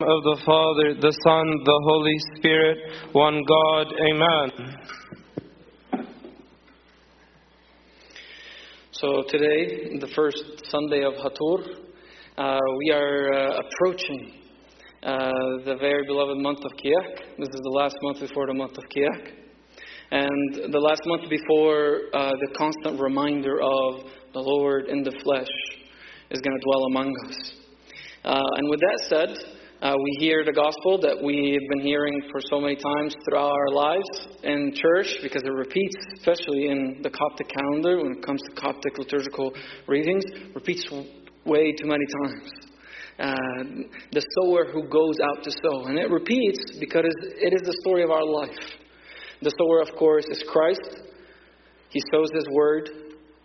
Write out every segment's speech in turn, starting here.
of the Father, the Son, the Holy Spirit, one God. Amen. So today, the first Sunday of Hator, uh, we are uh, approaching uh, the very beloved month of Kiyak. This is the last month before the month of Kiyak. And the last month before uh, the constant reminder of the Lord in the flesh is going to dwell among us. Uh, and with that said, uh, we hear the gospel that we've been hearing for so many times throughout our lives in church because it repeats, especially in the Coptic calendar when it comes to Coptic liturgical readings, repeats way too many times. Uh, the sower who goes out to sow. And it repeats because it is the story of our life. The sower, of course, is Christ. He sows His word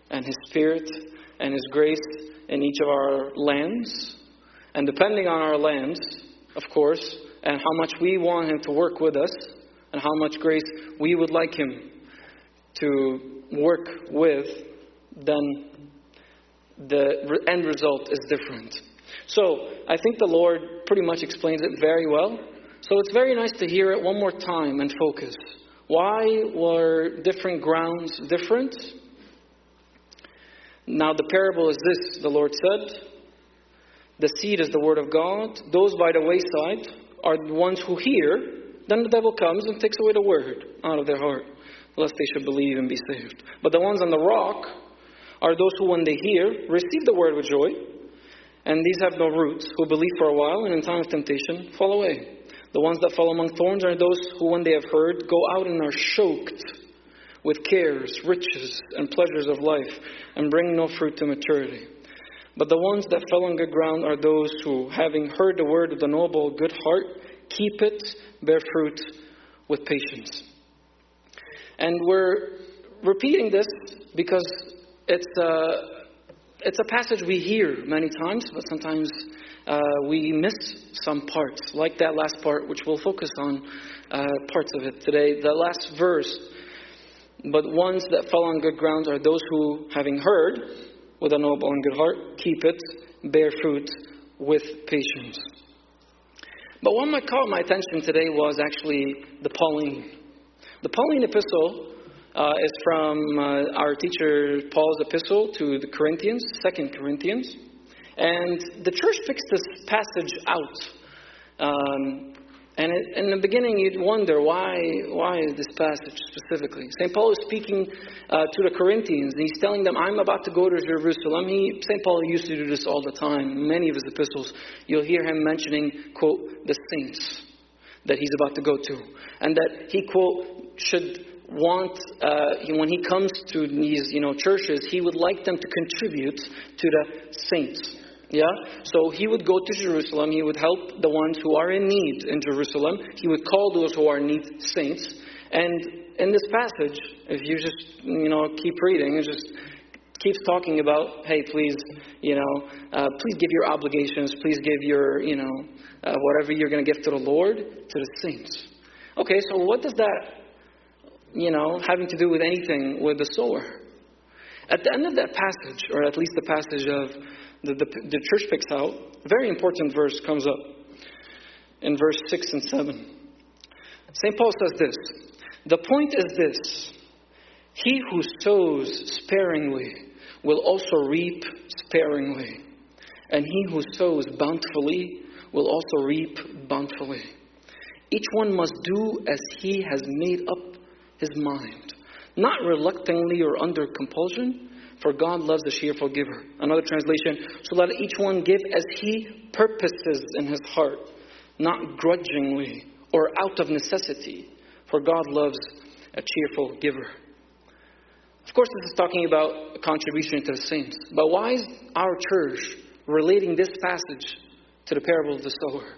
and His Spirit and His grace in each of our lands. And depending on our lands, of course, and how much we want Him to work with us, and how much grace we would like Him to work with, then the end result is different. So, I think the Lord pretty much explains it very well. So, it's very nice to hear it one more time and focus. Why were different grounds different? Now, the parable is this the Lord said, the seed is the word of God. Those by the wayside are the ones who hear. Then the devil comes and takes away the word out of their heart, lest they should believe and be saved. But the ones on the rock are those who, when they hear, receive the word with joy. And these have no roots, who believe for a while, and in time of temptation fall away. The ones that fall among thorns are those who, when they have heard, go out and are choked with cares, riches, and pleasures of life, and bring no fruit to maturity. But the ones that fell on good ground are those who, having heard the word of the noble, good heart, keep it, bear fruit with patience. And we're repeating this because it's a, it's a passage we hear many times, but sometimes uh, we miss some parts, like that last part, which we'll focus on uh, parts of it today. The last verse. But ones that fell on good ground are those who, having heard, with a noble and good heart, keep it, bear fruit with patience. But one that caught my attention today was actually the Pauline. The Pauline epistle uh, is from uh, our teacher Paul's epistle to the Corinthians, Second Corinthians. And the church picks this passage out. Um, and it, in the beginning, you'd wonder why, why this passage specifically? St. Paul is speaking uh, to the Corinthians, and he's telling them, I'm about to go to Jerusalem. He, St. Paul used to do this all the time. Many of his epistles, you'll hear him mentioning, quote, the saints that he's about to go to. And that he, quote, should want, uh, when he comes to these, you know, churches, he would like them to contribute to the saints. Yeah? So he would go to Jerusalem. He would help the ones who are in need in Jerusalem. He would call those who are in need saints. And in this passage, if you just, you know, keep reading, it just keeps talking about, hey, please, you know, uh, please give your obligations. Please give your, you know, uh, whatever you're going to give to the Lord to the saints. Okay, so what does that, you know, having to do with anything with the sower? At the end of that passage, or at least the passage of the, the, the church picks out, a very important verse comes up in verse 6 and 7. St. Paul says this The point is this He who sows sparingly will also reap sparingly, and he who sows bountifully will also reap bountifully. Each one must do as he has made up his mind, not reluctantly or under compulsion for God loves a cheerful giver. Another translation, so let each one give as he purposes in his heart, not grudgingly or out of necessity, for God loves a cheerful giver. Of course, this is talking about contribution to the saints. But why is our church relating this passage to the parable of the sower?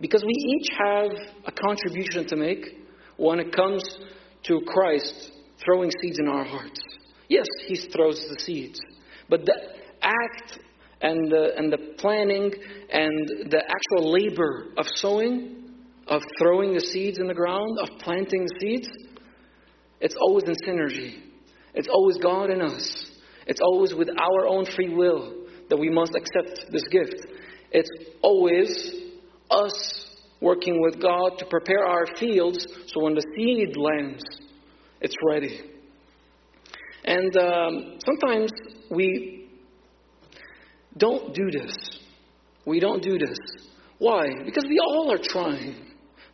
Because we each have a contribution to make when it comes to Christ throwing seeds in our hearts. Yes, he throws the seeds. But the act and the, and the planning and the actual labor of sowing, of throwing the seeds in the ground, of planting the seeds, it's always in synergy. It's always God in us. It's always with our own free will that we must accept this gift. It's always us working with God to prepare our fields so when the seed lands, it's ready. And um, sometimes we don't do this. We don't do this. Why? Because we all are trying.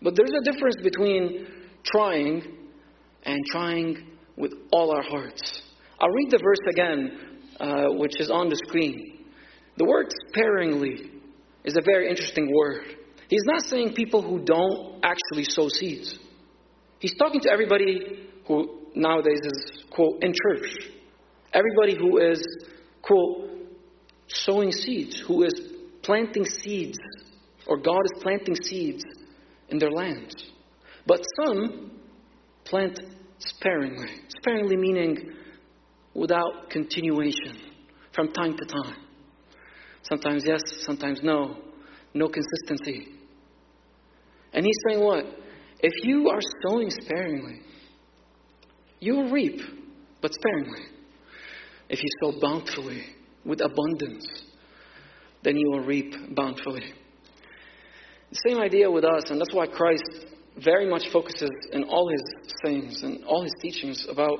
But there's a difference between trying and trying with all our hearts. I'll read the verse again, uh, which is on the screen. The word sparingly is a very interesting word. He's not saying people who don't actually sow seeds. He's talking to everybody who nowadays is, quote, in church. Everybody who is, quote, sowing seeds, who is planting seeds, or God is planting seeds in their lands. But some plant sparingly. Sparingly meaning without continuation, from time to time. Sometimes yes, sometimes no. No consistency. And he's saying what? If you are sowing sparingly, you will reap, but sparingly. If you sow bountifully, with abundance, then you will reap bountifully. The same idea with us, and that's why Christ very much focuses in all his sayings and all his teachings about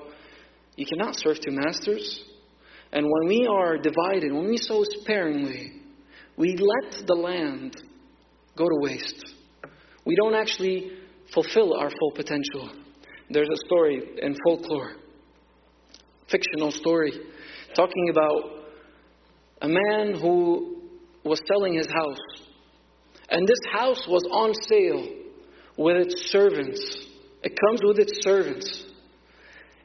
you cannot serve two masters. And when we are divided, when we sow sparingly, we let the land go to waste. We don't actually fulfill our full potential. There's a story in folklore, fictional story, talking about a man who was selling his house. And this house was on sale with its servants. It comes with its servants.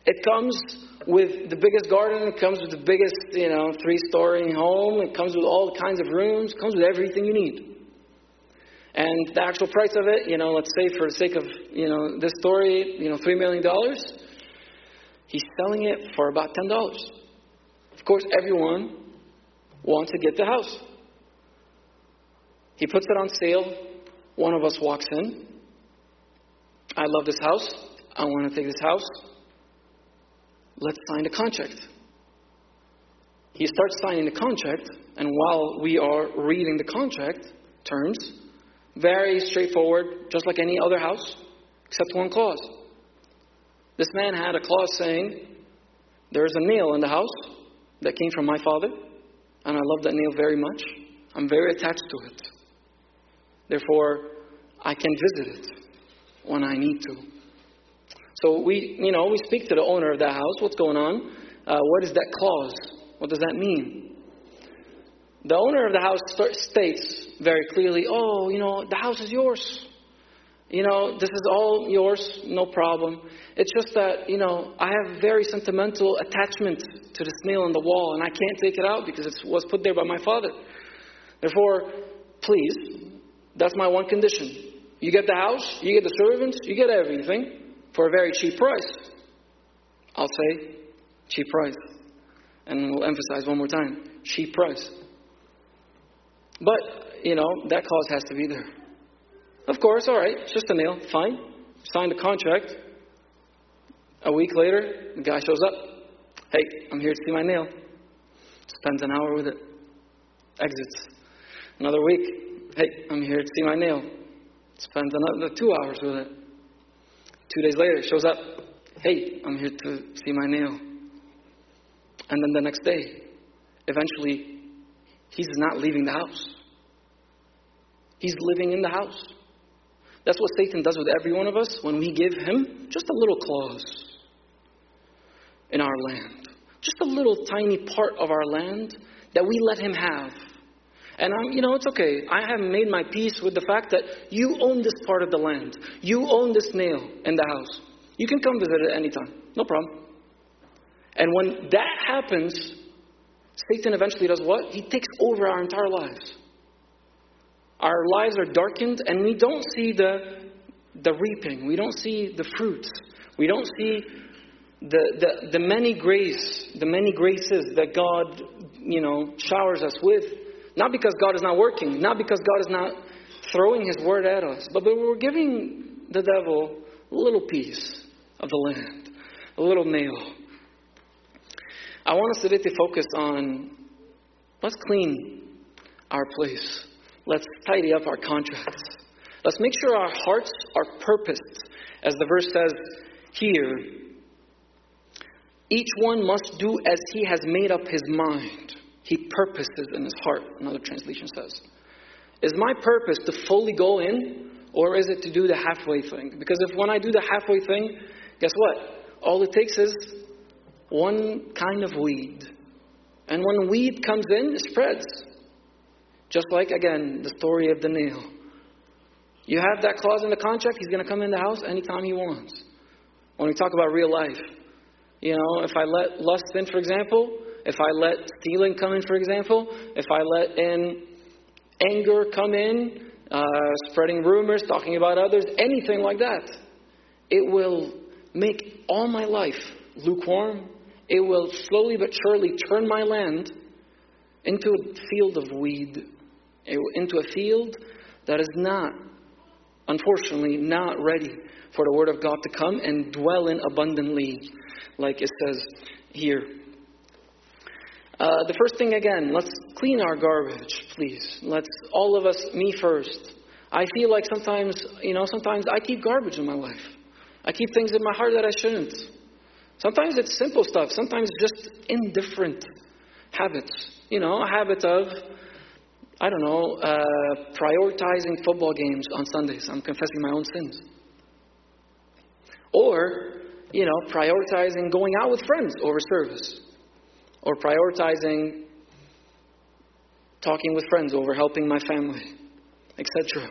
It comes with the biggest garden, it comes with the biggest, you know, three story home, it comes with all kinds of rooms, it comes with everything you need. And the actual price of it, you know, let's say for the sake of, you know, this story, you know, $3 million, he's selling it for about $10. Of course, everyone wants to get the house. He puts it on sale. One of us walks in. I love this house. I want to take this house. Let's sign the contract. He starts signing the contract, and while we are reading the contract terms, very straightforward, just like any other house, except one clause. This man had a clause saying, There is a nail in the house that came from my father, and I love that nail very much. I'm very attached to it. Therefore, I can visit it when I need to. So we, you know, we speak to the owner of that house. What's going on? Uh, what is that clause? What does that mean? The owner of the house states very clearly, "Oh, you know, the house is yours. You know, this is all yours, no problem. It's just that, you know, I have very sentimental attachment to this nail on the wall, and I can't take it out because it was put there by my father. Therefore, please, that's my one condition. You get the house, you get the servants, you get everything for a very cheap price. I'll say cheap price. And we'll emphasize one more time cheap price. But, you know, that clause has to be there. Of course, all right, it's just a nail, fine. Sign the contract. A week later, the guy shows up. Hey, I'm here to see my nail. Spends an hour with it. Exits. Another week. Hey, I'm here to see my nail. Spends another two hours with it. Two days later, shows up. Hey, I'm here to see my nail. And then the next day, eventually, he's not leaving the house. He's living in the house. That's what Satan does with every one of us when we give him just a little clause in our land, just a little tiny part of our land that we let him have. And I'm, you know, it's okay. I have made my peace with the fact that you own this part of the land. You own this nail in the house. You can come visit it anytime. No problem. And when that happens, Satan eventually does what? He takes over our entire lives. Our lives are darkened and we don't see the, the reaping. We don't see the fruits. We don't see the, the, the many grace, the many graces that God, you know, showers us with. Not because God is not working, not because God is not throwing His word at us, but we're giving the devil a little piece of the land, a little nail. I want us today to focus on let's clean our place let's tidy up our contracts. Let's make sure our hearts are purposed, as the verse says here. Each one must do as he has made up his mind. He purposes in his heart, another translation says. Is my purpose to fully go in, or is it to do the halfway thing? Because if when I do the halfway thing, guess what? All it takes is one kind of weed. And when weed comes in, it spreads. Just like, again, the story of the nail. You have that clause in the contract, he's going to come in the house anytime he wants. When we talk about real life, you know, if I let lust in, for example, if I let stealing come in, for example, if I let in anger come in, uh, spreading rumors, talking about others, anything like that, it will make all my life lukewarm. It will slowly but surely turn my land into a field of weed, into a field that is not, unfortunately, not ready for the Word of God to come and dwell in abundantly, like it says here. Uh, the first thing, again, let's clean our garbage, please. Let's, all of us, me first. I feel like sometimes, you know, sometimes I keep garbage in my life. I keep things in my heart that I shouldn't. Sometimes it's simple stuff. Sometimes just indifferent habits. You know, a habit of, I don't know, uh, prioritizing football games on Sundays. I'm confessing my own sins. Or, you know, prioritizing going out with friends over service or prioritizing talking with friends over helping my family, etc.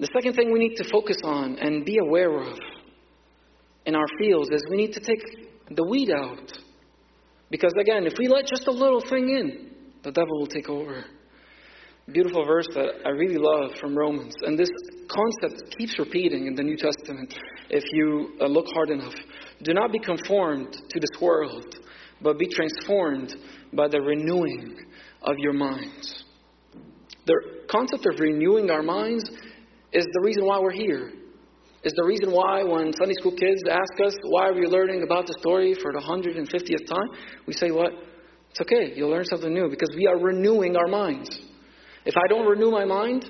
The second thing we need to focus on and be aware of in our fields is we need to take the weed out. Because again, if we let just a little thing in, the devil will take over. Beautiful verse that I really love from Romans. And this concept keeps repeating in the New Testament if you uh, look hard enough. Do not be conformed to this world, but be transformed by the renewing of your minds. The concept of renewing our minds is the reason why we're here. Is the reason why when Sunday school kids ask us, why are we learning about the story for the 150th time? We say, what? It's okay, you'll learn something new because we are renewing our minds. If I don't renew my mind,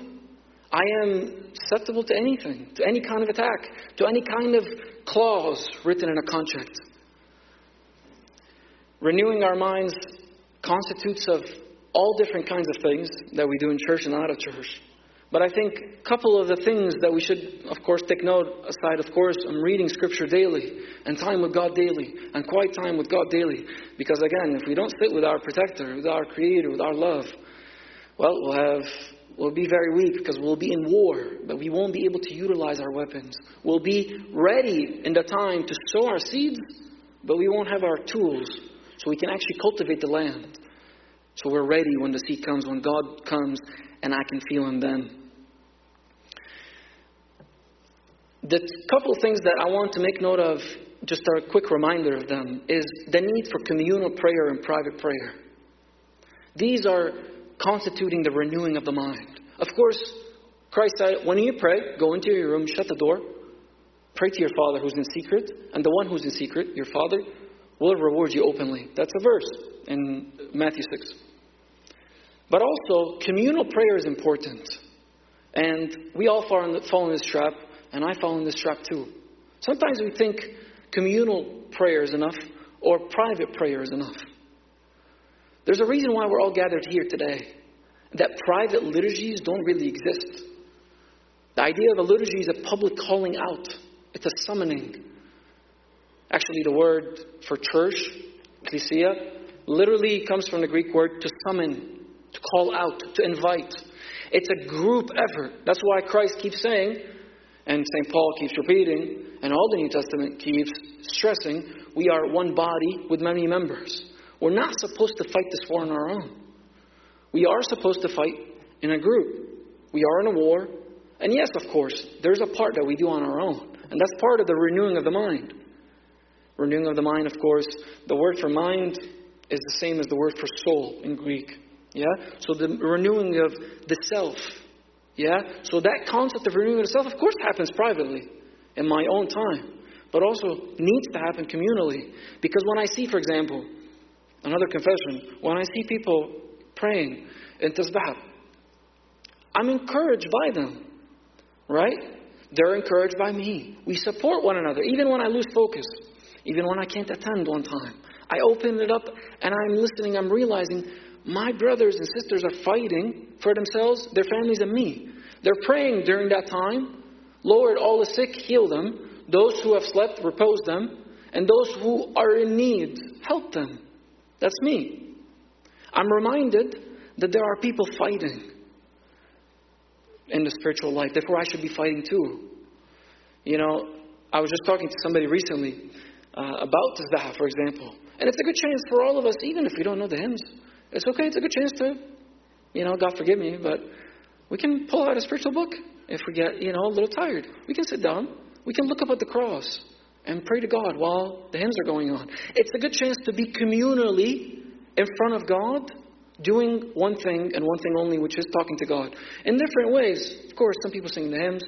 I am susceptible to anything, to any kind of attack, to any kind of clause written in a contract. Renewing our minds constitutes of all different kinds of things that we do in church and out of church. But I think a couple of the things that we should, of course, take note aside, of course, I'm reading Scripture daily and time with God daily and quiet time with God daily. Because again, if we don't sit with our protector, with our creator, with our love, well, we'll have we'll be very weak because we'll be in war, but we won't be able to utilize our weapons. We'll be ready in the time to sow our seeds, but we won't have our tools so we can actually cultivate the land. So we're ready when the seed comes, when God comes, and I can feel Him then. The couple things that I want to make note of, just a quick reminder of them, is the need for communal prayer and private prayer. These are constituting the renewing of the mind. Of course, Christ said, when you pray, go into your room, shut the door, pray to your Father who's in secret, and the one who's in secret, your Father, will reward you openly. That's a verse in Matthew 6. But also, communal prayer is important. And we all fall in, the, fall in this trap, and I fall in this trap too. Sometimes we think communal prayer is enough, or private prayer is enough. There's a reason why we're all gathered here today that private liturgies don't really exist. The idea of a liturgy is a public calling out, it's a summoning. Actually, the word for church, ecclesia, literally comes from the Greek word to summon, to call out, to invite. It's a group effort. That's why Christ keeps saying, and St. Paul keeps repeating, and all the New Testament keeps stressing, we are one body with many members. We're not supposed to fight this war on our own. We are supposed to fight in a group. We are in a war. And yes, of course, there's a part that we do on our own. And that's part of the renewing of the mind. Renewing of the mind, of course, the word for mind is the same as the word for soul in Greek. Yeah? So the renewing of the self. Yeah? So that concept of renewing of the self, of course, happens privately in my own time, but also needs to happen communally. Because when I see, for example, another confession, when I see people praying in tasbih, I'm encouraged by them, right? They're encouraged by me. We support one another, even when I lose focus, even when I can't attend one time. I open it up and I'm listening, I'm realizing my brothers and sisters are fighting for themselves, their families, and me. They're praying during that time Lord, all the sick, heal them. Those who have slept, repose them. And those who are in need, help them. That's me. I'm reminded that there are people fighting in the spiritual life. Therefore, I should be fighting too. You know, I was just talking to somebody recently uh, about Tasbeha, for example. And it's a good chance for all of us, even if we don't know the hymns. It's okay, it's a good chance to, you know, God forgive me, but we can pull out a spiritual book if we get, you know, a little tired. We can sit down. We can look up at the cross and pray to God while the hymns are going on. It's a good chance to be communally in front of God, doing one thing and one thing only, which is talking to God. In different ways. Of course, some people sing the hymns,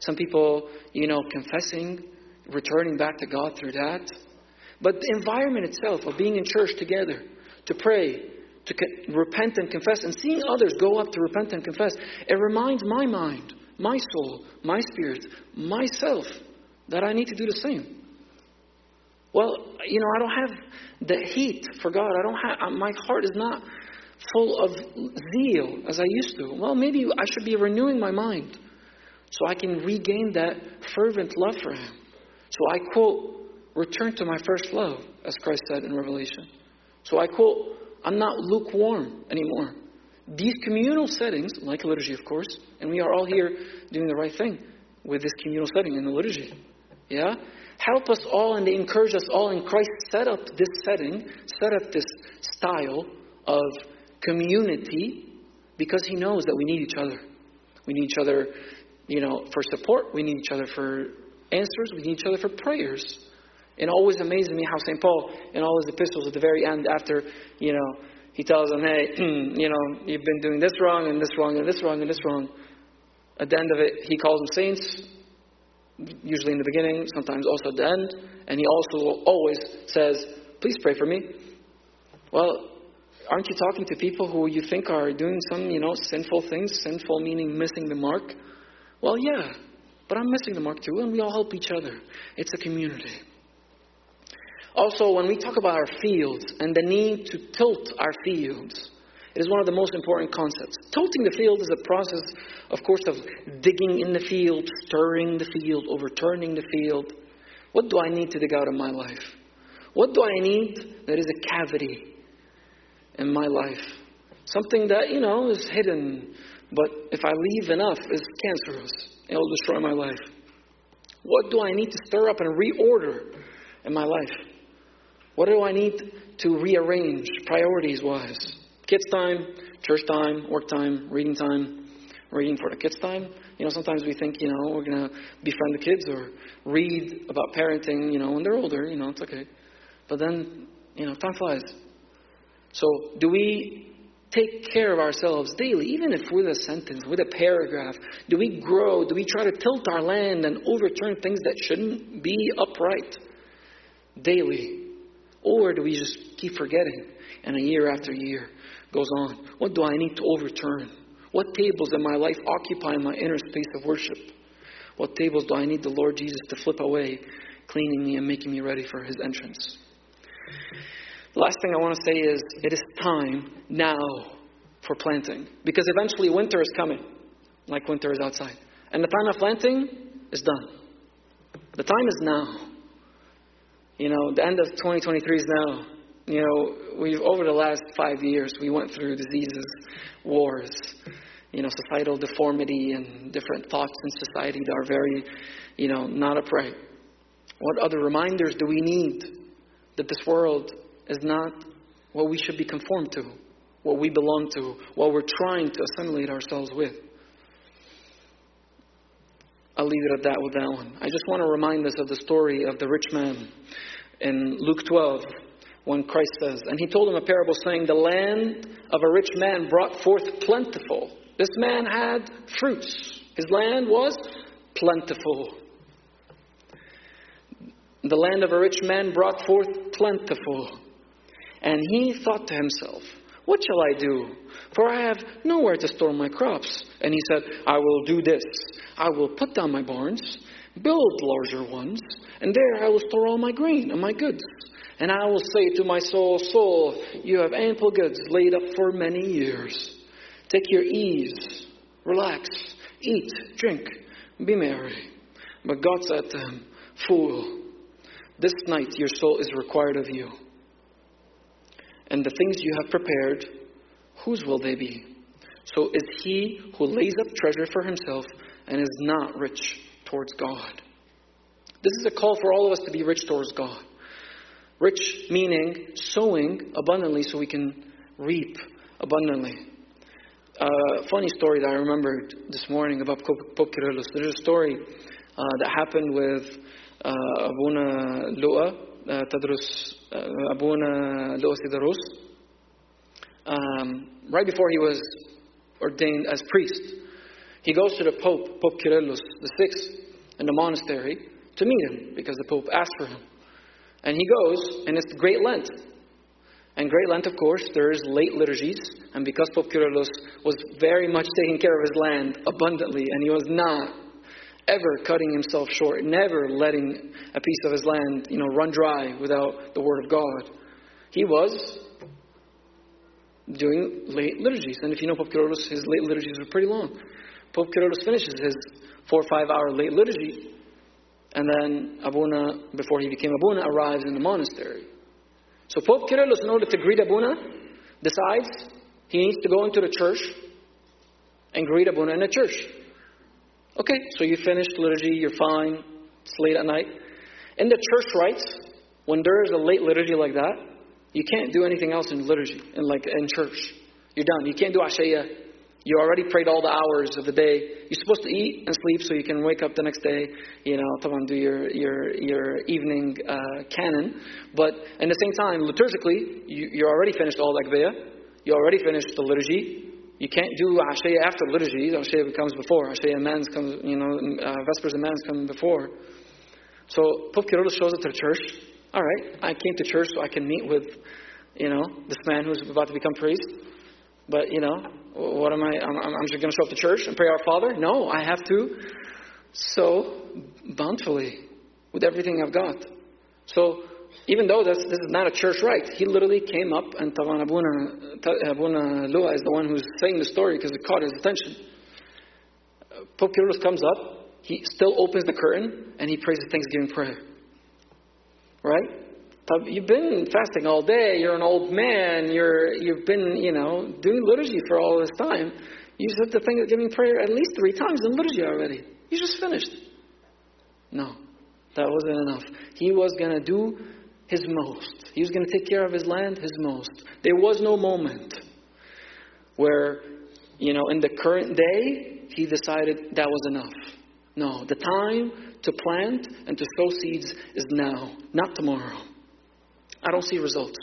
some people, you know, confessing, returning back to God through that. But the environment itself of being in church together, to pray, to repent and confess, and seeing others go up to repent and confess, it reminds my mind, my soul, my spirit, myself, that I need to do the same. Well, you know, I don't have the heat for God. I don't have, my heart is not full of zeal as I used to. Well, maybe I should be renewing my mind so I can regain that fervent love for Him. So I quote, return to my first love, as Christ said in Revelation. So I quote, I'm not lukewarm anymore. These communal settings, like liturgy, of course, and we are all here doing the right thing with this communal setting in the liturgy. Yeah? help us all and encourage us all. in Christ set up this setting, set up this style of community because He knows that we need each other. We need each other, you know, for support. We need each other for answers. We need each other for prayers. It always amazes me how St. Paul, in all his epistles at the very end, after, you know, he tells them, hey, you know, you've been doing this wrong and this wrong and this wrong and this wrong. At the end of it, he calls them saints, usually in the beginning, sometimes also at the end, and he also always says, Please pray for me. Well, aren't you talking to people who you think are doing some, you know, sinful things? Sinful meaning missing the mark? Well, yeah, but I'm missing the mark too, and we all help each other. It's a community. Also, when we talk about our fields and the need to tilt our fields, it is one of the most important concepts. Tilting the field is a process, of course, of digging in the field, stirring the field, overturning the field. What do I need to dig out of my life? What do I need that is a cavity in my life? Something that, you know, is hidden, but if I leave enough, is cancerous. It'll destroy my life. What do I need to stir up and reorder in my life? What do I need to rearrange priorities wise? kids' time, church time, work time, reading time, reading for the kids' time. You know, sometimes we think, you know, we're going to befriend the kids or read about parenting, you know, when they're older, you know, it's okay. But then, you know, time flies. So, do we take care of ourselves daily, even if with a sentence, with a paragraph? Do we grow? Do we try to tilt our land and overturn things that shouldn't be upright daily? Or do we just keep forgetting and a year after year goes on. What do I need to overturn? What tables in my life occupy my inner space of worship? What tables do I need the Lord Jesus to flip away, cleaning me and making me ready for his entrance? The last thing I want to say is it is time now for planting. Because eventually winter is coming, like winter is outside. And the time of planting is done. The time is now. You know, the end of 2023 is now. You know, we've over the last five years, we went through diseases, wars, you know, societal deformity, and different thoughts in society that are very, you know, not upright. What other reminders do we need that this world is not what we should be conformed to, what we belong to, what we're trying to assimilate ourselves with? I'll leave it at that with that one. I just want to remind us of the story of the rich man in Luke 12 when Christ says, and he told him a parable saying, The land of a rich man brought forth plentiful. This man had fruits. His land was plentiful. The land of a rich man brought forth plentiful. And he thought to himself, What shall I do? For I have nowhere to store my crops. And he said, I will do this. I will put down my barns, build larger ones, and there I will store all my grain and my goods. And I will say to my soul, Soul, you have ample goods laid up for many years. Take your ease, relax, eat, drink, be merry. But God said to him, Fool, this night your soul is required of you. And the things you have prepared, whose will they be? So is he who lays up treasure for himself and is not rich towards God. This is a call for all of us to be rich towards God. Rich meaning sowing abundantly so we can reap abundantly. Uh, funny story that I remembered this morning about Pope Kyrillos. There's a story uh, that happened with uh, Abuna Luka, Tadrus, Abuna Luka Sidarus, um, right before he was ordained as priest. He goes to the Pope, Pope Kyrillos the sixth, in the monastery to meet him because the Pope asked for him. And he goes, and it's Great Lent. And Great Lent, of course, there's late liturgies, and because Pope Kyrillos was very much taking care of his land abundantly, and he was not ever cutting himself short, never letting a piece of his land, you know, run dry without the word of God. He was doing late liturgies. And if you know Pope Kyrillos, his late liturgies were pretty long. Pope Kyrillos finishes his four or five hour late liturgy, and then Abuna, before he became Abuna, arrives in the monastery. So Pope Kyrillos, in order to greet Abuna, decides he needs to go into the church and greet Abuna in the church. Okay, so you finished liturgy, you're fine, it's late at night. In the church rites, when there is a late liturgy like that, you can't do anything else in liturgy, in like in church. You're done. You can't do Ashaya. You already prayed all the hours of the day. You're supposed to eat and sleep so you can wake up the next day, you know, come on, do your your your evening uh, canon. But at the same time, liturgically, you, you're already finished all Agpeya. You already finished the liturgy. You can't do Ashaya after liturgy. Ashaya comes before. Ashaya Mans comes, you know, uh, Vespers and Mans come before. So Pope Kyrillos shows up to the church. All right, I came to church so I can meet with, you know, this man who's about to become priest. But, you know, what am I? I'm, I'm just going to show up to church and pray our Father? No, I have to sow bountifully with everything I've got. So, even though this, this is not a church rite, he literally came up and Tavan Abuna, Abuna uh, Luka is the one who's saying the story because it caught his attention. Pope Kyrillos comes up, he still opens the curtain, and he prays a thanksgiving prayer. Right? You've been fasting all day. You're an old man. You're, you've been, you know, doing liturgy for all this time. You said the giving prayer at least three times in liturgy already. You just finished. No, that wasn't enough. He was going to do his most. He was going to take care of his land his most. There was no moment where, you know, in the current day, he decided that was enough. No, the time to plant and to sow seeds is now, not tomorrow. I don't see results.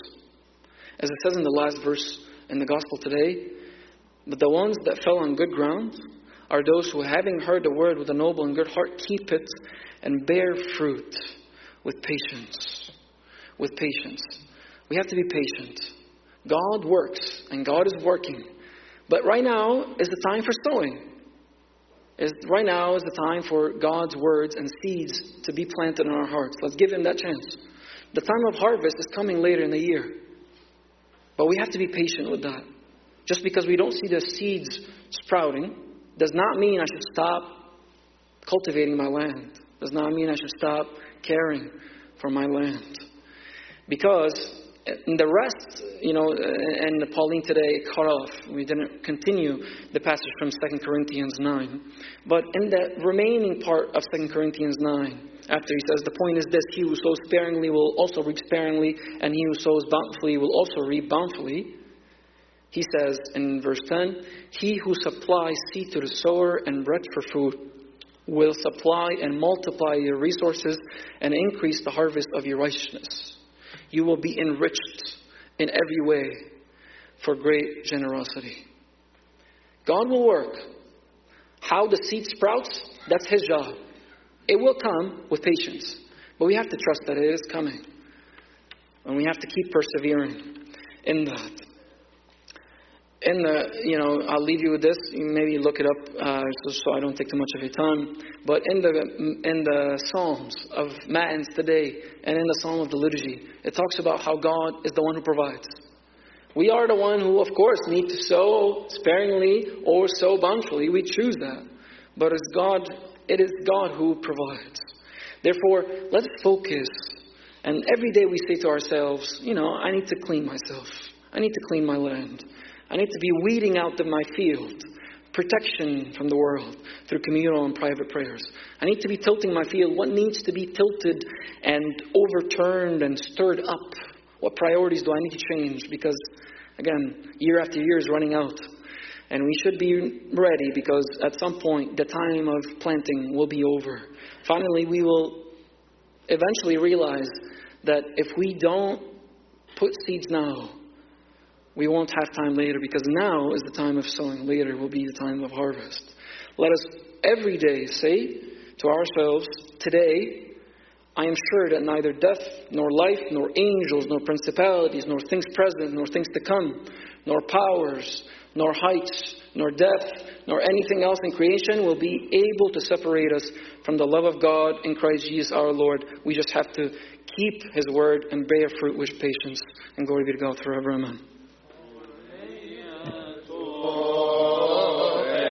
As it says in the last verse in the gospel today, but the ones that fell on good ground are those who, having heard the word with a noble and good heart, keep it and bear fruit with patience. With patience. We have to be patient. God works and God is working. But right now is the time for sowing. Is right now is the time for God's words and seeds to be planted in our hearts. Let's give Him that chance. The time of harvest is coming later in the year. But we have to be patient with that. Just because we don't see the seeds sprouting does not mean I should stop cultivating my land. Does not mean I should stop caring for my land. Because in the rest, you know, and Pauline today cut off. We didn't continue the passage from 2 Corinthians 9. But in the remaining part of 2 Corinthians 9, after he says, the point is this he who sows sparingly will also reap sparingly, and he who sows bountifully will also reap bountifully. He says in verse 10, He who supplies seed to the sower and bread for food will supply and multiply your resources and increase the harvest of your righteousness you will be enriched in every way for great generosity. God will work. How the seed sprouts, that's His job. It will come with patience, but we have to trust that it is coming. And we have to keep persevering in that. in the, you know, I'll leave you with this. You maybe look it up uh, so, so I don't take too much of your time. But in the in the Psalms of Matins today, and in the Psalm of the liturgy, it talks about how God is the one who provides. We are the one who, of course, need to sow sparingly or sow bountifully. We choose that. But it's God. It is God who provides. Therefore, let's focus. And every day we say to ourselves, you know, I need to clean myself. I need to clean my land. I need to be weeding out of my field protection from the world through communal and private prayers. I need to be tilting my field. What needs to be tilted and overturned and stirred up? What priorities do I need to change? Because, again, year after year is running out. And we should be ready because at some point the time of planting will be over. Finally, we will eventually realize that if we don't put seeds now, we won't have time later because now is the time of sowing. Later will be the time of harvest. Let us every day say to ourselves, Today, I am sure that neither death, nor life, nor angels, nor principalities, nor things present, nor things to come, nor powers, nor heights, nor depth, nor anything else in creation will be able to separate us from the love of God in Christ Jesus our Lord. We just have to keep His word and bear fruit with patience. And glory be to God forever. Amen.